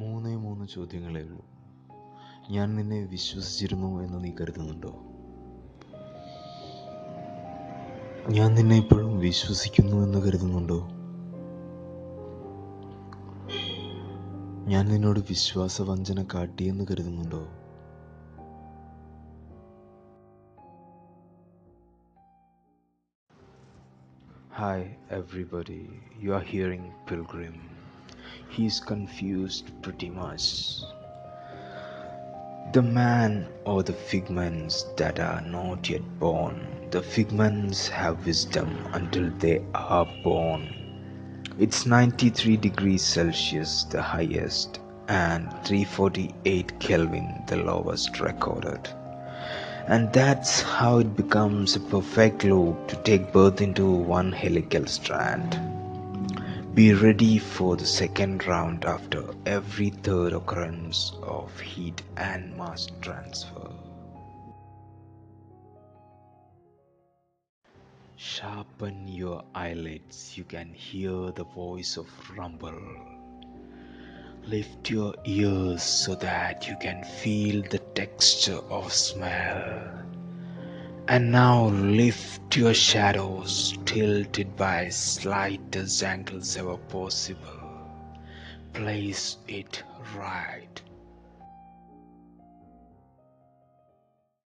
മൂന്നേ മൂന്ന് ചോദ്യങ്ങളേ ഉള്ളൂ ഞാൻ നിന്നെ വിശ്വസിച്ചിരുന്നു എന്ന് നീ കരുതുന്നുണ്ടോ ഞാൻ നിന്നെ ഇപ്പോഴും വിശ്വസിക്കുന്നു എന്ന് കരുതുന്നുണ്ടോ ഞാൻ നിന്നോട് വിശ്വാസവഞ്ചന കാട്ടിയെന്ന് കരുതുന്നുണ്ടോ Hi, everybody. You are hearing Pilgrim. He's confused pretty much. The man or the figments that are not yet born. The figments have wisdom until they are born. It's 93 degrees Celsius, the highest, and 348 Kelvin, the lowest recorded. And that's how it becomes a perfect loop to take birth into one helical strand. Be ready for the second round after every third occurrence of heat and mass transfer. Sharpen your eyelids, you can hear the voice of rumble. Lift your ears so that you can feel the texture of smell. And now lift your shadows, tilted by slightest angles ever possible. Place it right